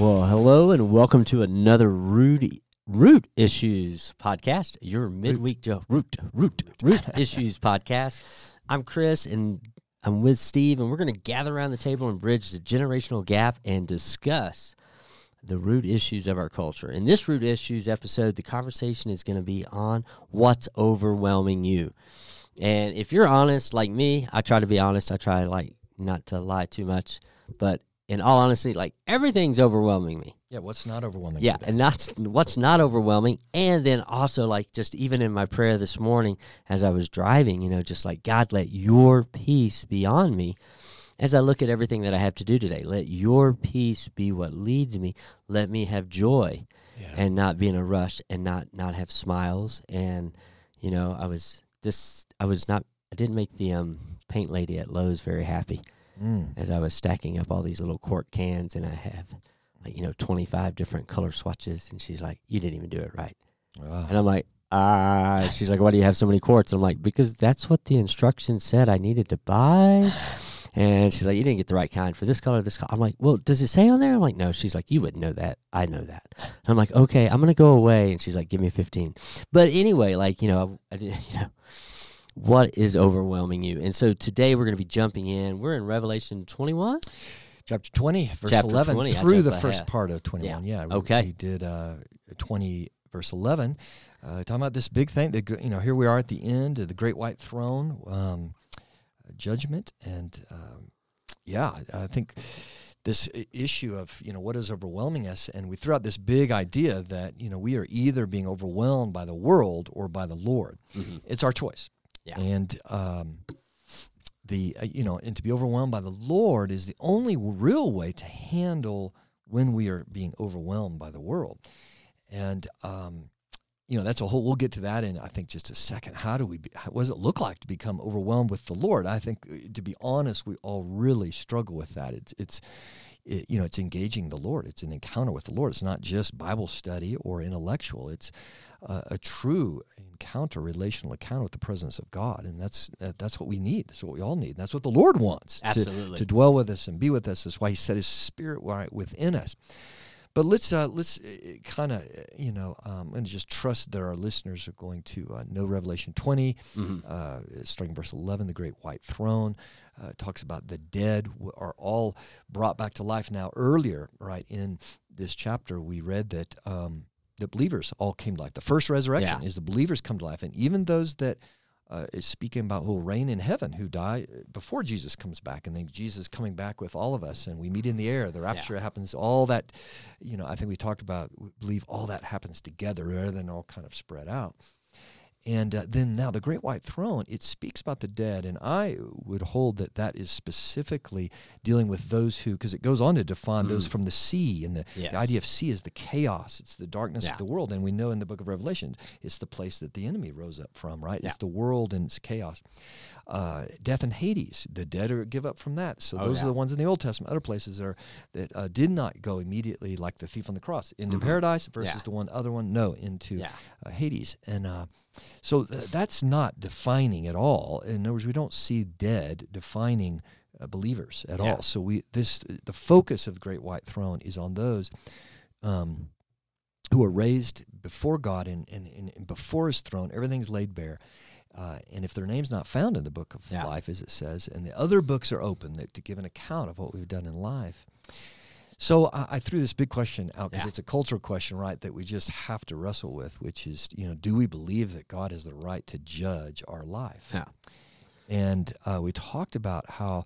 Well, hello and welcome to another Root Root Issues podcast. Your midweek jolt Root Root Root Issues podcast. I'm Chris and I'm with Steve, and we're going to gather around the table and bridge the generational gap and discuss the root issues of our culture. In this root issues episode, the conversation is going to be on what's overwhelming you. And if you're honest, like me, I try to be honest. I try like not to lie too much, but in all honesty, like everything's overwhelming me. Yeah, what's not overwhelming? Yeah, and that's what's not overwhelming. And then also, like, just even in my prayer this morning as I was driving, you know, just like, God, let your peace be on me as I look at everything that I have to do today. Let your peace be what leads me. Let me have joy yeah. and not be in a rush and not not have smiles. And, you know, I was just, I was not, I didn't make the um, paint lady at Lowe's very happy Mm. as I was stacking up all these little quart cans, and I have like you know twenty five different color swatches, and she's like, "You didn't even do it right," Ah. and I'm like, "Ah." She's like, "Why do you have so many quarts?" I'm like, "Because that's what the instructions said I needed to buy." And she's like, "You didn't get the right kind for this color, this color." I'm like, "Well, does it say on there?" I'm like, "No." She's like, "You wouldn't know that. I know that." And I'm like, "Okay, I'm gonna go away." And she's like, "Give me 15." But anyway, like you know, I, I you know what is overwhelming you. And so today we're going to be jumping in. We're in Revelation 21. Chapter 20, verse Chapter 11, 20, through the first part of 21. Yeah. we, Okay. We did uh, 20, verse 11, uh, talking about this big thing. That, you know, here we are at the end of the great white throne, um, judgment. And um, yeah, I think this issue of, you know, what is overwhelming us. And we threw out this big idea that, you know, we are either being overwhelmed by the world or by the Lord. It's our choice. Yeah. And um, the uh, you know, and to be overwhelmed by the Lord is the only real way to handle when we are being overwhelmed by the world. And um, you know, that's a whole. We'll get to that in I think just a second. How do we? Be, how, what does it look like to become overwhelmed with the Lord? I think, uh, to be honest, we all really struggle with that. It's it's. It, you know, it's engaging the Lord. It's an encounter with the Lord. It's not just Bible study or intellectual. It's uh, a true encounter, relational encounter with the presence of God, and that's uh, that's what we need. That's what we all need. That's what the Lord wants to, to dwell with us and be with us. That's why He set His Spirit right within us. But let's uh, let's uh, kind of uh, you know um, and just trust that our listeners are going to uh, know Revelation 20, Mhm. uh, starting verse 11, the great white throne uh, talks about the dead are all brought back to life. Now earlier, right in this chapter, we read that um, the believers all came to life. The first resurrection Yeah. is the believers come to life, and even those that uh, is speaking about who will reign in heaven, who die uh, before Jesus comes back, and then Jesus coming back with all of us, and we meet in the air. The rapture happens. All that, you know, I think we talked about. We believe all that happens together rather than all kind of spread out. And uh, then now the great white throne, it speaks about the dead, and I would hold that that is specifically dealing with those who, because it goes on to define those from the sea, and the, Yes. the idea of sea is the chaos, it's the darkness Yeah. of the world, and we know in the book of Revelation, it's the place that the enemy rose up from, right? Yeah. It's the world and its chaos. Uh, death and Hades, the dead are give up from that. So Oh, those yeah. are the ones in the Old Testament. Other places that are that uh, did not go immediately, like the thief on the cross, into Mhm. paradise versus Yeah. the one other one, no, into Yeah. uh, Hades. And uh, so th- that's not defining at all. In other words, we don't see dead defining uh, believers at all. So we this the focus of the great white throne is on those um, who are raised before God and, and, and, and before His throne. Everything's laid bare. Uh, and if their name's not found in the book of Yeah. life, as it says, and the other books are open that, to give an account of what we've done in life. So I, I threw this big question out because Yeah. it's a cultural question, right? That we just have to wrestle with, which is, you know, do we believe that God has the right to judge our life? Yeah. And uh, we talked about how,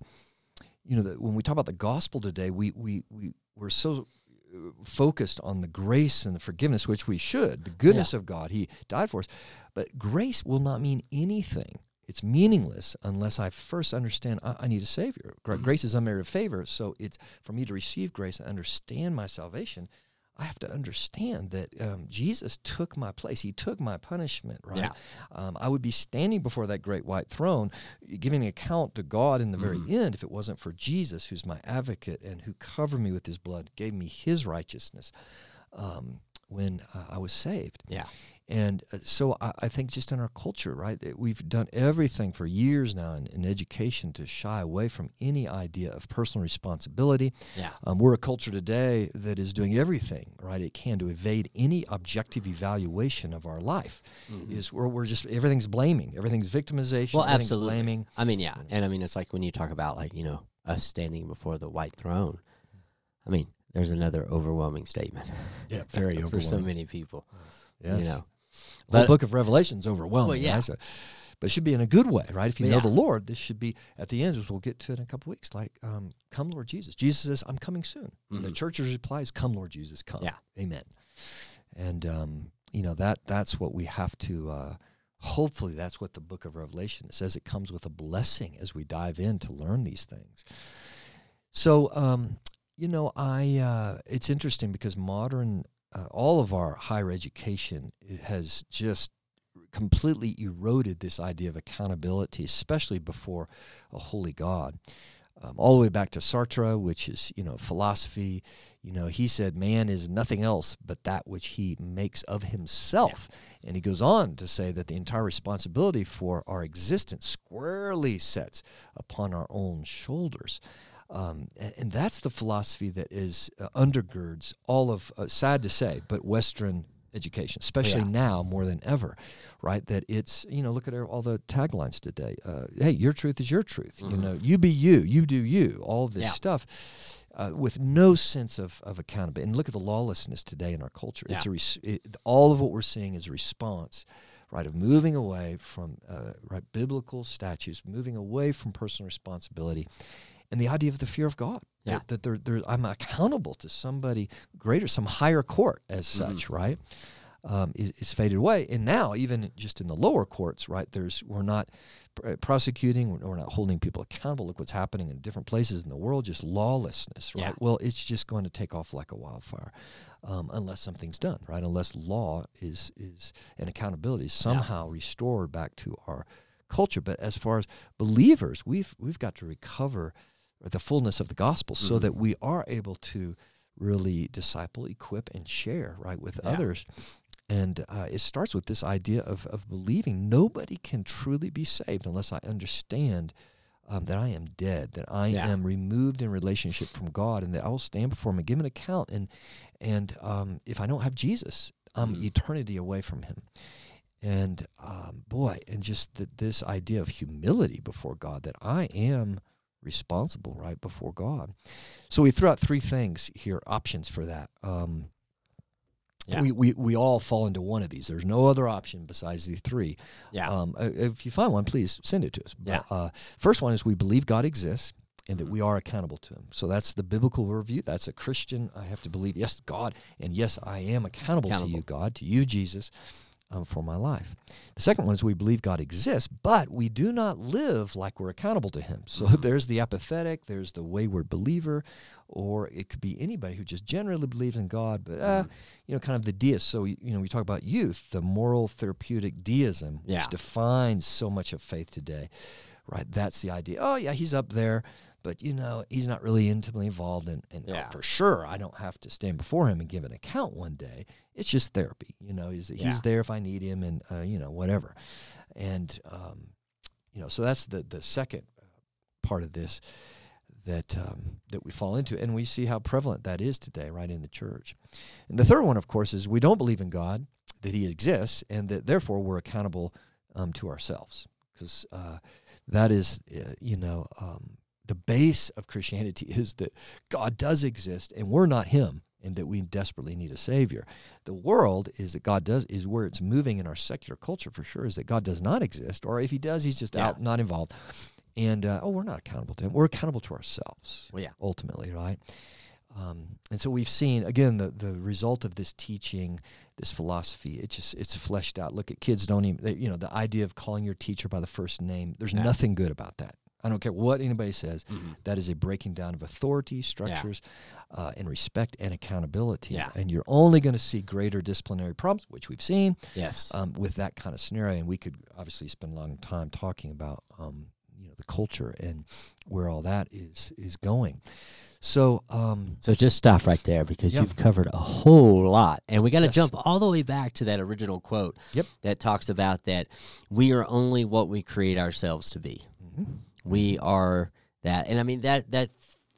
you know, that when we talk about the gospel today, we we we we're so focused on the grace and the forgiveness, which we should, the goodness of God. He died for us, but grace will not mean anything. It's meaningless unless I first understand I, I need a Savior. Gra- mm-hmm. Grace is unmerited favor, so it's for me to receive grace and understand my salvation. I have to understand that um, Jesus took my place. He took my punishment, right? Yeah. Um, I would be standing before that great white throne, giving an account to God in the very Mhm. end if it wasn't for Jesus, who's my advocate and who covered me with his blood, gave me his righteousness. Um, when uh, I was saved. Yeah. And uh, so I, I think just in our culture, right, that we've done everything for years now in, in education to shy away from any idea of personal responsibility. Yeah. Um, we're a culture today that is doing everything, right, it can to evade any objective evaluation of our life. Mhm. Is we're, we're just, everything's blaming, everything's victimization, Well, everything's absolutely. blaming. I mean, yeah, and I mean it's like when you talk about like you know us standing before the white throne. I mean, there's another overwhelming statement. Yeah, very for so many people. Yes. You know, The book of Revelation's overwhelming. Well, yeah. right? So- but it should be in a good way, right? If you But know the Lord, this should be at the end, as we'll get to it in a couple weeks. Like, um, come, Lord Jesus. Jesus says, "I'm coming soon." And The church's reply is, "Come, Lord Jesus, come." Yeah. Amen. And um, you know that that's what we have to. Uh, hopefully, that's what the Book of Revelation says. It comes with a blessing as we dive in to learn these things. So, um, you know, I uh, it's interesting because modern, uh, all of our higher education has just completely eroded this idea of accountability, especially before a holy God. Um, all the way back to Sartre, which is you know philosophy. You know, he said man is nothing else but that which he makes of himself, and he goes on to say that the entire responsibility for our existence squarely sets upon our own shoulders. Um, and, that's the philosophy that is uh, undergirds all of, uh, sad to say, but Western education, especially Yeah. now more than ever, right? That it's, you know, look at all the taglines today. Uh, hey, your truth is your truth. You Mhm. know, you be you, you do you, all of this Yeah. stuff. Uh, with no sense of, of accountability. And look at the lawlessness today in our culture. It's a res- it, all of what we're seeing is a response, right, of moving away from uh, right biblical statutes, moving away from personal responsibility, and the idea of the fear of God. Yeah. That, that there, there, I'm accountable to somebody greater, some higher court as Mhm. such, right? Um, is, is faded away, and now even just in the lower courts, right? There's we're not pr- uh, prosecuting, we're, we're not holding people accountable. Look what's happening in different places in the world, just lawlessness, right? Yeah. Well, it's just going to take off like a wildfire, um, unless something's done, right? Unless law is is and accountability is somehow restored back to our culture. But as far as believers, we've we've got to recover the fullness of the gospel so Mhm. that we are able to really disciple, equip, and share right with Yeah. others. And uh, it starts with this idea of, of believing nobody can truly be saved unless I understand um, that I am dead, that I Yeah. am removed in relationship from God, and that I will stand before Him and give an account. And and um, if I don't have Jesus, I'm Mhm. eternity away from Him. And um, boy, and just th- this idea of humility before God, that I am responsible right before God. So we threw out three things here, options for that. Um, Yeah. we, we, we all fall into one of these. There's no other option besides the three. Yeah. Um, uh, if you find one, please send it to us. But, Yeah. Uh, first one is we believe God exists and that Mhm. we are accountable to Him. So that's the biblical worldview. That's a Christian. I have to believe, yes, God, and yes, I am accountable, to you, God, to you, Jesus, um, for my life. The second one is we believe God exists, but we do not live like we're accountable to Him. So Mhm. there's the apathetic, there's the wayward believer, or it could be anybody who just generally believes in God, but uh, Mhm. you know, kind of the deist. So you know, we talk about youth, the moral therapeutic deism, which Yeah. defines so much of faith today. Right, that's the idea. Oh yeah, he's up there, but you know, he's not really intimately involved, and and Yeah. for sure, I don't have to stand before him and give an account one day. It's just therapy. You know, he's Yeah. he's there if I need him, and uh, you know, whatever. And um, you know, so that's the the second uh, part of this that um, that we fall into, and we see how prevalent that is today, right in the church. And the third one, of course, is we don't believe in God, that He exists, and that therefore we're accountable um, to ourselves, because uh, that is, uh, you know, um, the base of Christianity is that God does exist, and we're not Him, and that we desperately need a Savior. The world is that God does is where it's moving in our secular culture for sure, is that God does not exist, or if He does, He's just Yeah. out, not involved. And uh, oh, we're not accountable to Him. We're accountable to ourselves Well, yeah. ultimately, right? Um, and so we've seen again the the result of this teaching, this philosophy. It just it's fleshed out. Look at kids don't even they, you know the idea of calling your teacher by the first name. There's Yeah. nothing good about that. I don't care what anybody says. Mhm. That is a breaking down of authority structures, uh, and respect and accountability. Yeah. And you're only going to see greater disciplinary problems, which we've seen Yes. um, with that kind of scenario. And we could obviously spend a long time talking about, um, you know, the culture and where all that is is going. So, um, So just stop right there because Yeah. you've covered a whole lot. And we got to Yes. jump all the way back to that original quote Yep. that talks about that we are only what we create ourselves to be. mhm, We are that. And I mean that that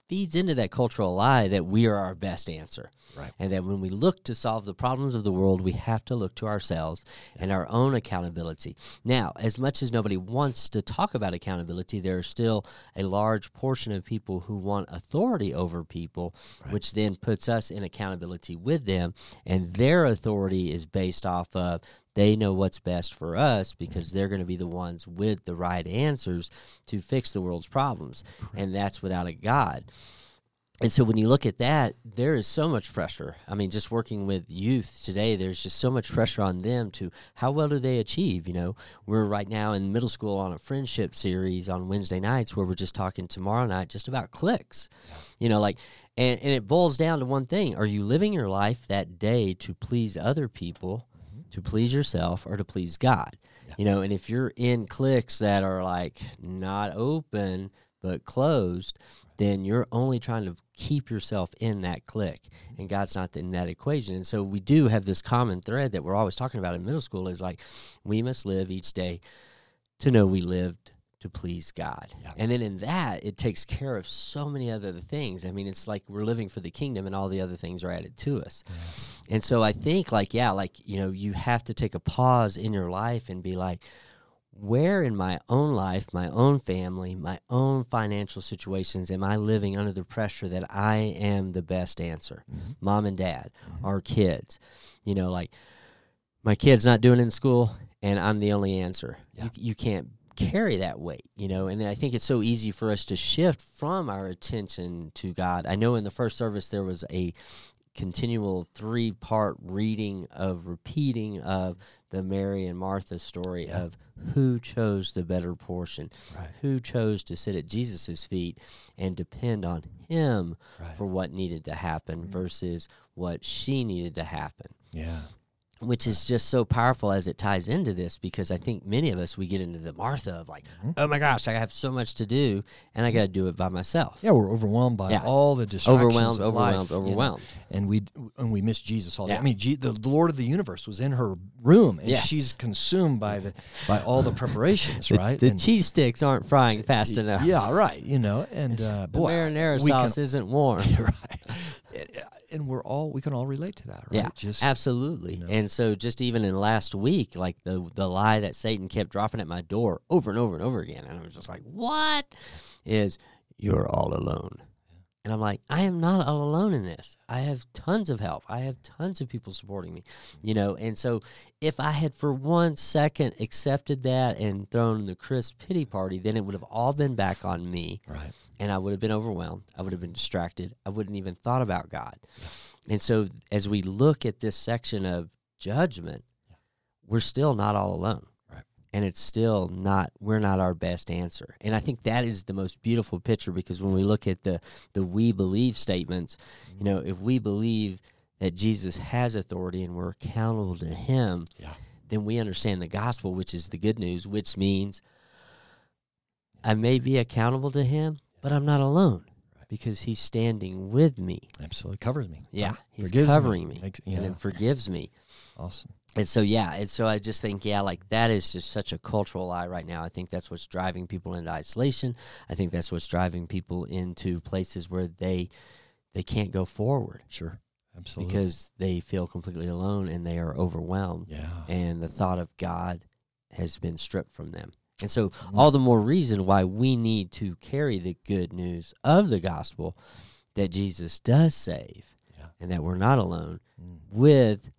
feeds into that cultural lie that we are our best answer. Right. And that when we look to solve the problems of the world, we have to look to ourselves and our own accountability. Now, as much as nobody wants to talk about accountability, there are still a large portion of people who want authority over people, which then puts us in accountability with them. And their authority is based off of they know what's best for us because they're going to be the ones with the right answers to fix the world's problems. And that's without a God. And so when you look at that, there is so much pressure. I mean, just working with youth today, there's just so much pressure on them to how well do they achieve? You know, we're right now in middle school on a friendship series on Wednesday nights where we're just talking tomorrow night just about cliques. You know, like, and, and it boils down to one thing Are you living your life that day to please other people, to please yourself, or to please God? You know, and if you're in cliques that are like not open but closed, then you're only trying to keep yourself in that clique and God's not in that equation. And so we do have this common thread that we're always talking about in middle school is like we must live each day to know we lived to please God. Yeah. And then in that it takes care of so many other things. I mean, it's like we're living for the kingdom and all the other things are added to us. And so I think like yeah, like you know, you have to take a pause in your life and be like where in my own life, my own family, my own financial situations am I living under the pressure that I am the best answer? Mhm. Mom and dad, our kids. You know, like my kid's not doing it in school and I'm the only answer. Yeah. You, you can't carry that weight, you know, and I think it's so easy for us to shift from our attention to God. I know in the first service there was a continual three part reading of repeating of the Mary and Martha story Yeah. of who chose the better portion, Right. who chose to sit at Jesus' feet and depend on him Right. for what needed to happen mm. versus what she needed to happen Yeah. Which is just so powerful as it ties into this because I think many of us we get into the Martha of like, Mhm. oh my gosh, I have so much to do and I got to do it by myself. Yeah, we're overwhelmed by Yeah. all the distractions. Overwhelmed, overwhelmed, life, you know, overwhelmed. and we and we miss Jesus all day. I mean, Je- the, Lord of the universe was in her room, and Yes. she's consumed by the by all the preparations, The, right? the And- cheese sticks aren't frying fast enough. Yeah, right. You know, and uh, The boy, marinara sauce isn't warm. Can, right. And we're all we can all relate to that, right? Yeah, Just Absolutely. you know. And so just even in last week, like the the lie that Satan kept dropping at my door over and over and over again, and I was just like, "What?" Is you're all alone. And I'm like, I am not all alone in this. I have tons of help. I have tons of people supporting me, mm-hmm. you know. And so, if I had for one second accepted that and thrown the Chris pity party, then it would have all been back on me right. And I would have been overwhelmed. I would have been distracted. I wouldn't even thought about God. And so as we look at this section of judgment, we're still not all alone. Right. And it's still not we're not our best answer. And I think that is the most beautiful picture because when we look at the the we believe statements, you mm-hmm. know, if we believe that Jesus has authority and we're accountable to him, Yeah. then we understand the gospel, which is the good news, which means I may be accountable to him, but I'm not alone Right. because he's standing with me. Absolutely covers me. Yeah, right? he's Forgives covering me, Makes- and then forgives me. awesome. And so, yeah, and so I just think, yeah, like that is just such a cultural lie right now. I think that's what's driving people into isolation. I think that's what's driving people into places where they they can't go forward Sure. Absolutely. because they feel completely alone and they are overwhelmed, yeah. and the thought of God has been stripped from them. And so, Mm-hmm. all the more reason why we need to carry the good news of the gospel that Jesus does save Yeah. and that we're not alone Mm. with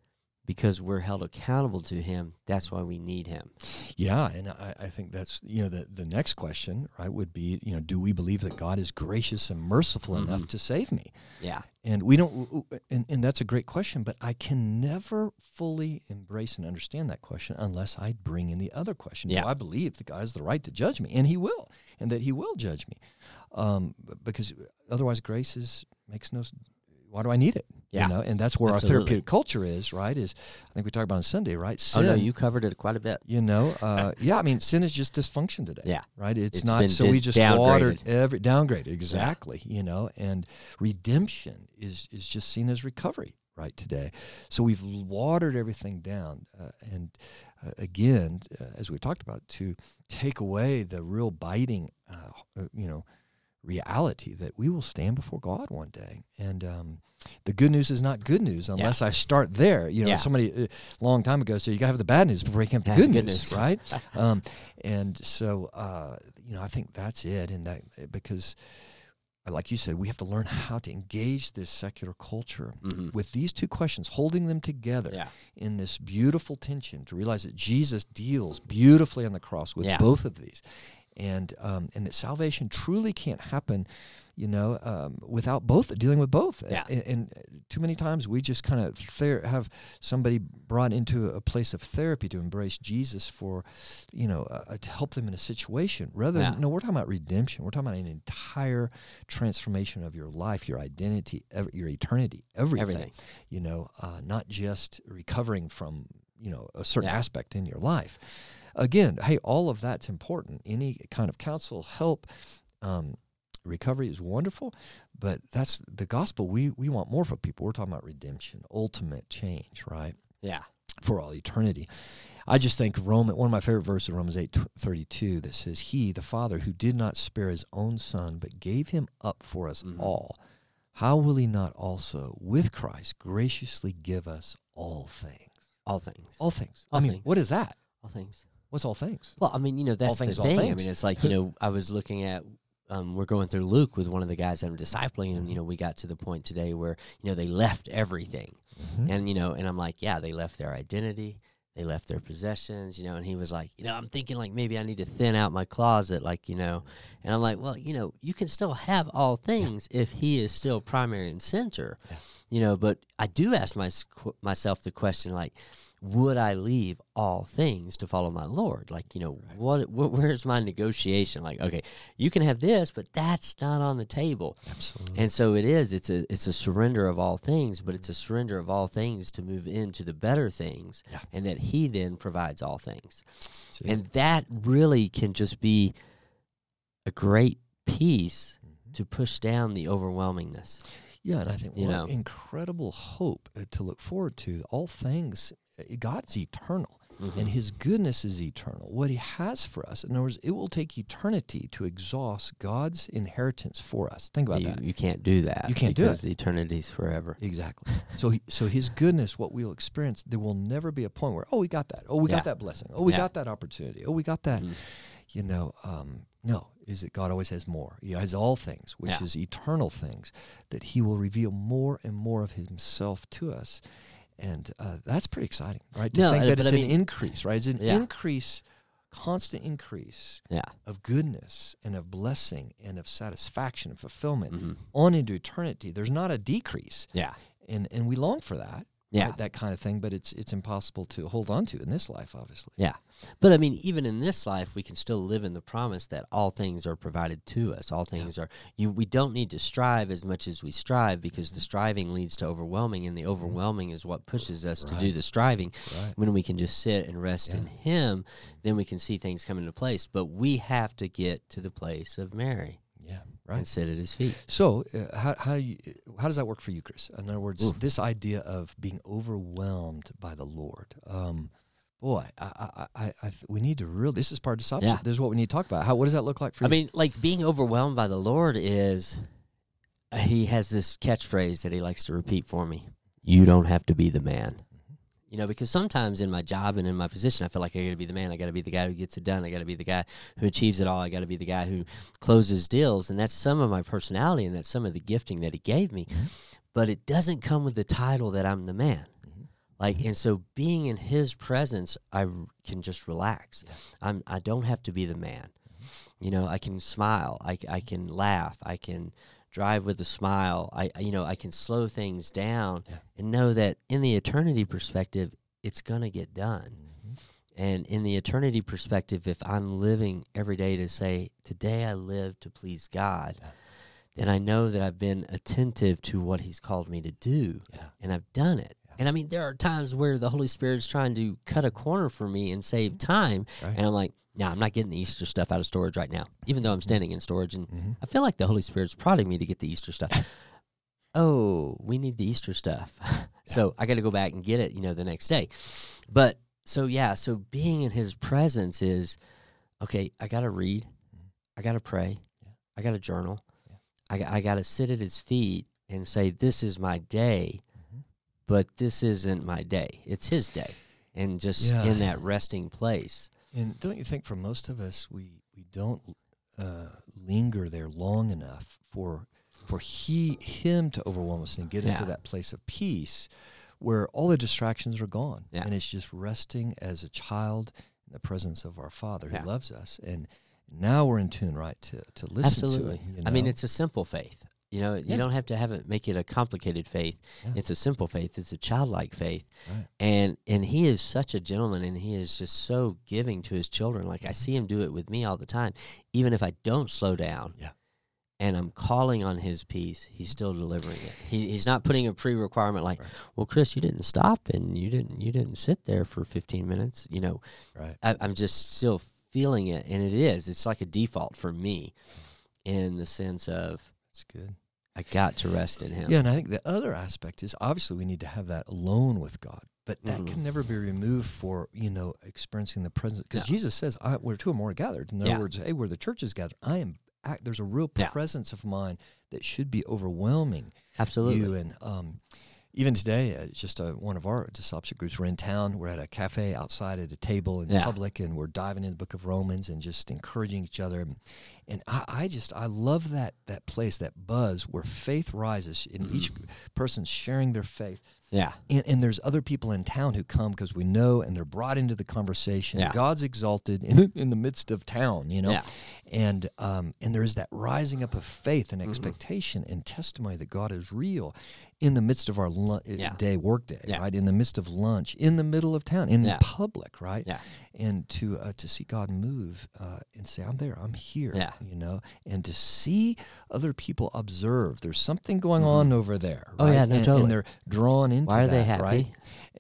because we're held accountable to him. That's why we need him. Yeah, and I, I think that's you know the the next question right would be you know do we believe that God is gracious and merciful enough Mhm. to save me? Yeah. And we don't, and, and that's a great question, but I can never fully embrace and understand that question unless I bring in the other question. Yeah. Do I believe that God has the right to judge me? And He will, and that He will judge me. Um, because otherwise, grace is, makes no, why do I need it? Yeah. You know, and that's where Absolutely. our therapeutic culture is, right? Is I think we talked about on Sunday, right? Oh no, you covered it quite a bit. you know, uh, yeah. I mean, sin is just dysfunction today. Yeah. right. It's, It's not. So di- we just downgraded. watered every downgraded exactly. You know, and redemption is is just seen as recovery right today. So we've watered everything down, uh, and uh, again, uh, as we've talked about, to take away the real biting, uh, uh, you know, reality that we will stand before God one day. And um, the good news is not good news unless I start there. You know, Yeah. somebody a long time ago said you got to have the bad news before you can have the good, good news, news. right? um, and so, uh, you know, I think that's it. And that because, uh, like you said, we have to learn how to engage this secular culture hmm with these two questions, holding them together Yeah. in this beautiful tension to realize that Jesus deals beautifully on the cross with Yeah. both of these, and um, and that salvation truly can't happen, you know, um, without both dealing with both. Yeah. And, and too many times we just kind of ther- have somebody brought into a place of therapy to embrace Jesus for, you know, uh, to help them in a situation. Rather, Yeah. than, no, we're talking about redemption. We're talking about an entire transformation of your life, your identity, ev- your eternity, everything Everything. you know, uh, not just recovering from, you know, a certain Yeah. aspect in your life. Again, hey, all of that's important. Any kind of counsel, help, um, recovery is wonderful, but that's the gospel. We we want more for people. We're talking about redemption, ultimate change, right? Yeah. for all eternity. I just think Roman one of my favorite verses Romans eight thirty two that says, He, the Father, who did not spare his own son, but gave him up for us Mhm. all, how will he not also with Christ graciously give us all things? All things. All things. All I mean, things. what is that? All things. What's all things? Well, I mean, you know, that's things, the all thing. I mean, it's like, you know, I was looking at, um, we're going through Luke with one of the guys that I'm discipling, and, you know, we got to the point today where, you know, they left everything. Mhm. And, you know, and I'm like, yeah, they left their identity, they left their possessions, you know, and he was like, you know, I'm thinking like maybe I need to thin out my closet, like, you know, and I'm like, well, you know, you can still have all things if he is still primary and center, Yeah. you know, but I do ask my, myself the question, like, would I leave all things to follow my Lord? Like, you know, what, wh- where's my negotiation? Like, okay, you can have this, but that's not on the table. Absolutely. And so it is. It's a it's a surrender of all things, but it's a surrender of all things to move into the better things, Yeah. and that He then provides all things. See? And that really can just be a great piece Mhm. to push down the overwhelmingness. Yeah, and I think You what know. incredible hope uh, to look forward to. All things, uh, God's eternal, Mhm. and His goodness is eternal. What He has for us, in other words, it will take eternity to exhaust God's inheritance for us. Think about you, that. you can't do that. You can't do because it. Eternity's forever. Exactly. So, he, so His goodness, what we'll experience, there will never be a point where, oh, we got that. Oh, we Yeah. got that blessing. Oh, we Yeah. got that opportunity. Oh, we got that. Mhm. You know, um, no, is that God always has more. He has all things, which Yeah. is eternal things, that He will reveal more and more of Himself to us. And uh, that's pretty exciting, right? To No, think uh, that it's I an increase, right? It's an Yeah. increase, constant increase Yeah. of goodness and of blessing and of satisfaction and fulfillment hmm on into eternity. There's not a decrease. Yeah. And, and we long for that, Yeah. right? that kind of thing, but it's it's impossible to hold on to in this life, obviously. Yeah. But I mean, even in this life, we can still live in the promise that all things are provided to us. All things are you we don't need to strive as much as we strive because the mm-hmm. striving leads to overwhelming and the mm-hmm. overwhelming is what pushes us to do the striving. Right. When we can just sit and rest in him, then we can see things come into place. But we have to get to the place of Mary Yeah. Right. and sit at his feet. So, uh, how how you, how does that work for you, Chris? In other words, Ooh. this idea of being overwhelmed by the Lord. Um, boy, I, I, I, I th- we need to really. This is part of discipleship. Yeah. This is what we need to talk about. How what does that look like for I you? I mean, like being overwhelmed by the Lord is he has this catchphrase that he likes to repeat for me. You don't have to be the man. You know, because sometimes in my job and in my position, I feel like I got to be the man. I got to be the guy who gets it done. I got to be the guy who achieves it all. I got to be the guy who closes deals. And that's some of my personality and that's some of the gifting that he gave me. Mm-hmm. But it doesn't come with the title that I'm the man. Mhm. Like, mm-hmm. and so being in his presence, I r- can just relax. Yeah. I'm, I don't have to be the man. Mm-hmm. You know, I can smile. I, I can laugh. I can drive with a smile. I, you know, I can slow things down Yeah. and know that in the eternity perspective, it's going to get done. Mhm. And in the eternity perspective, if I'm living every day to say, today I live to please God, Yeah. then I know that I've been attentive to what He's called me to do, Yeah. and I've done it. And I mean, there are times where the Holy Spirit's trying to cut a corner for me and save mm-hmm. time, Right. and I'm like, "No, I'm not getting the Easter stuff out of storage right now." Even though I'm mm-hmm. standing in storage, and Mhm. I feel like the Holy Spirit's prodding me to get the Easter stuff. oh, we need the Easter stuff, so I got to go back and get it, you know, the next day. But so yeah, so being in His presence is okay. I got to read, mm-hmm. I got to pray, Yeah. I got to journal, Yeah. I I got to sit at His feet and say, "This is my day." But this isn't my day. It's his day. And just Yeah. in that resting place. And don't you think for most of us, we we don't uh, linger there long enough for for he him to overwhelm us and get us to that place of peace where all the distractions are gone Yeah. and it's just resting as a child in the presence of our Father Yeah. who loves us and now we're in tune right to to listen Absolutely. to it. you I mean, it's a simple faith. You know, Yeah. you don't have to have it make it a complicated faith. Yeah. It's a simple faith. It's a childlike faith. Right. And and he is such a gentleman and he is just so giving to his children. Like I mm-hmm. see him do it with me all the time. Even if I don't slow down. Yeah. And I'm calling on his peace, he's still delivering it. He, he's not putting a pre-requirement like, Right. "Well, Chris, you didn't stop and you didn't you didn't sit there for 15 minutes." You know, right. I, I'm just still feeling it, and it is. It's like a default for me, mm-hmm. in the sense of That's good. I got to rest in Him. Yeah, and I think the other aspect is obviously we need to have that alone with God, but that Mhm. can never be removed for you know experiencing the presence. Because No. Jesus says, I, "Where two or more are gathered." In other Yeah. words, hey, where the church is gathered, I am. Act, there's a real Yeah. presence of mine that should be overwhelming Absolutely. you. And um, even today, uh, just uh, one of our discipleship groups, we're in town. We're at a cafe outside at a table in Yeah. public, and we're diving into the Book of Romans and just encouraging each other. And I, I just I love that that place, that buzz where faith rises, in each Mm-hmm. person's sharing their faith. Yeah. And, and there's other people in town who come because we know, and they're brought into the conversation. Yeah. God's exalted in, in the midst of town, you know. Yeah. And um, and there is that rising up of faith and Mhm. expectation and testimony that God is real in the midst of our lu- uh, Yeah. day, work day, Yeah. right? In the midst of lunch, in the middle of town, in Yeah. public, right? Yeah. And to uh, to see God move uh, and say, "I'm there, I'm here," Yeah. you know, and to see other people observe. There's something going on over there. Oh, yeah, no, and, totally. and they're drawn into Why are they happy? right?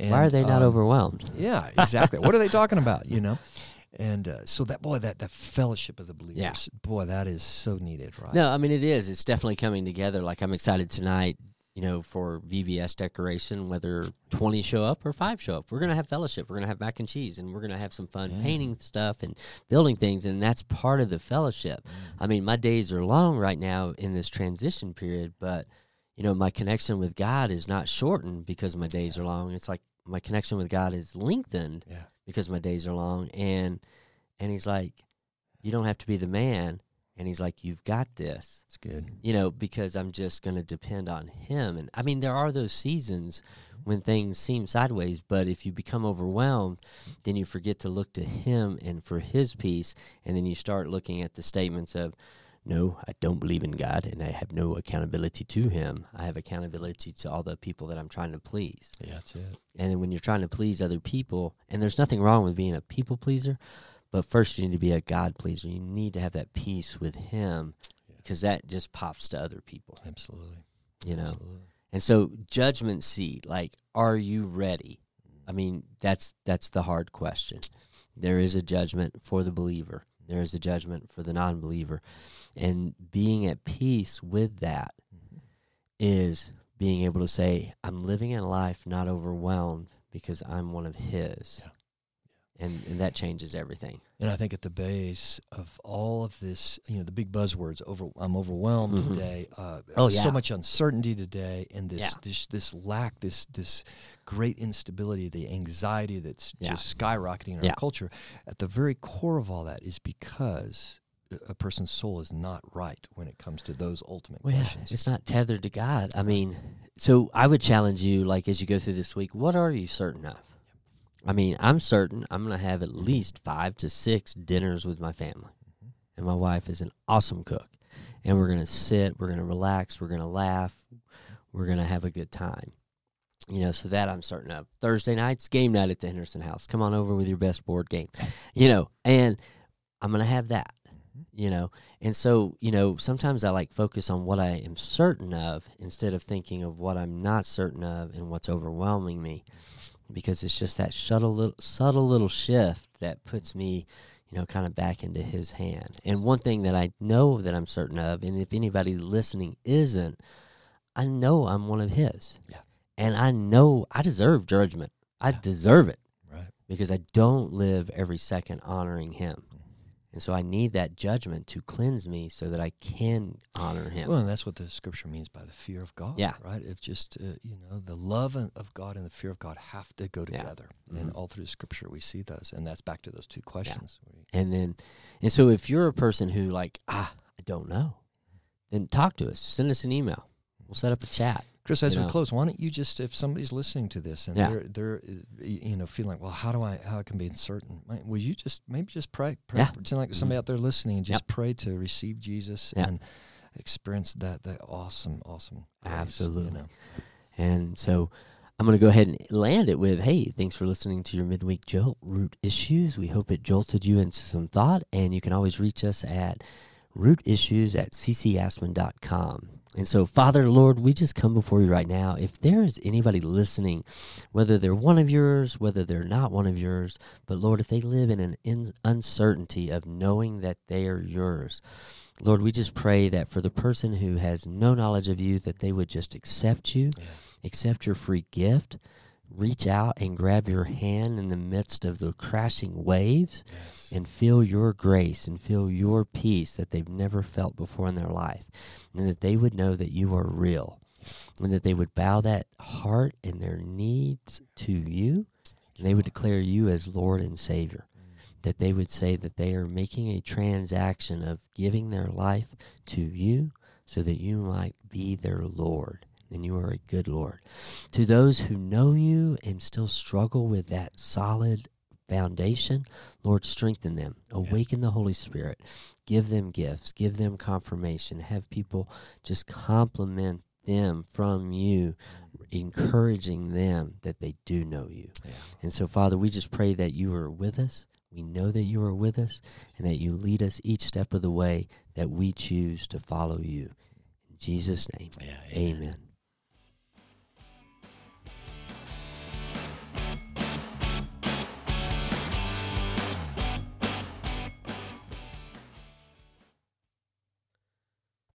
Why are they not um, overwhelmed? yeah, exactly. what are they talking about? You know, and uh, so that boy, that that fellowship of the believers, boy, that is so needed, right? No, I mean it is. It's definitely coming together. Like I'm excited tonight. You know, for VBS decoration, whether 20 show up or five show up, we're gonna have fellowship. We're gonna have mac and cheese, and we're gonna have some fun Yeah. painting stuff and building things, and that's part of the fellowship. Mm. I mean, my days are long right now in this transition period, but you know, my connection with God is not shortened because my days are long. It's like my connection with God is lengthened Yeah. because my days are long. And and He's like, you don't have to be the man. And He's like, you've got this. It's good. You know, because I'm just going to depend on Him. And I mean, there are those seasons when things seem sideways, but if you become overwhelmed, then you forget to look to Him and for His peace, and then you start looking at the statements of, no, I don't believe in God, and I have no accountability to Him. I have accountability to all the people that I'm trying to please. Yeah, that's it. And when you're trying to please other people, and there's nothing wrong with being a people pleaser, but first you need to be a God pleaser. You need to have that peace with Him Yeah. because that just pops to other people, Absolutely. you know. Absolutely. And so judgment seat, like, are you ready? I mean, that's that's the hard question. There is a judgment for the believer. There is a judgment for the non-believer, and being at peace with that Mhm. is being able to say, I'm living a life not overwhelmed because I'm one of His. Yeah. And, and that changes everything. And I think at the base of all of this, you know, the big buzzwords, over, I'm overwhelmed Mhm. today. Uh, Oh, So much uncertainty today, and this, Yeah. this, this lack, this, this great instability, the anxiety that's Yeah. just skyrocketing in Yeah. our culture. At the very core of all that is because a- person's soul is not right when it comes to those ultimate Well, yeah, questions. it's not tethered to God. I mean, so I would challenge you, like, as you go through this week, what are you certain of? I mean, I'm certain I'm going to have at least five to six dinners with my family. Mm-hmm. And my wife is an awesome cook. And we're going to sit, we're going to relax, we're going to laugh, we're going to have a good time. You know, so that I'm certain of. Thursday night's game night at the Henderson house. Come on over with your best board game. You know, and I'm going to have that. you know and so you know sometimes i like focus on what i am certain of instead of thinking of what i'm not certain of and what's overwhelming me because it's just that subtle little, subtle little shift that puts me you know kind of back into his hand and one thing that i know that i'm certain of and if anybody listening isn't i know i'm one of his Yeah. and i know i deserve judgment i deserve it Right. because I don't live every second honoring Him. Mm-hmm. And so I need that judgment to cleanse me so that I can honor Him. Well, and that's what the scripture means by the fear of God. Yeah. Right. If just uh, you know the love of God and the fear of God have to go Yeah. together, and all through the Scripture we see those, and that's back to those two questions. you- and then, and so if you're a person who, like, ah, I don't know, then talk to us. Send us an email. We'll set up a chat. Chris, as we know. close, why don't you just, if somebody's listening to this and Yeah. they're they're you know feeling like, well, how do I how I can be certain? Will you just maybe just pray? pray Yeah. Pretend like somebody mm-hmm. out there listening and just Yep. pray to receive Jesus Yeah. and experience that that awesome awesome. grace, Absolutely. You know? And so I'm going to go ahead and land it with hey, thanks for listening to your midweek jolt root issues. We hope it jolted you into some thought. And you can always reach us at rootissues at ccasman.com. And so, Father, Lord, we just come before you right now. If there is anybody listening, whether they're one of yours, whether they're not one of yours, but Lord, if they live in an in- uncertainty of knowing that they are yours, Lord, we just pray that for the person who has no knowledge of you, that they would just accept you, Yeah. accept your free gift, reach out and grab your hand in the midst of the crashing waves, Yes. and feel your grace and feel your peace that they've never felt before in their life. And that they would know that you are real. And that they would bow that heart and their needs to you. And they would declare you as Lord and Savior. Mm. That they would say that they are making a transaction of giving their life to you so that you might be their Lord. And you are a good Lord. To those who know you and still struggle with that solid foundation, Lord, strengthen them. Awaken the Holy Spirit. Give them gifts. Give them confirmation. Have people just compliment them from you, encouraging them that they do know you. Yeah. And so, Father, we just pray that you are with us. We know that you are with us and that you lead us each step of the way that we choose to follow you. In Jesus' name, Yeah. amen.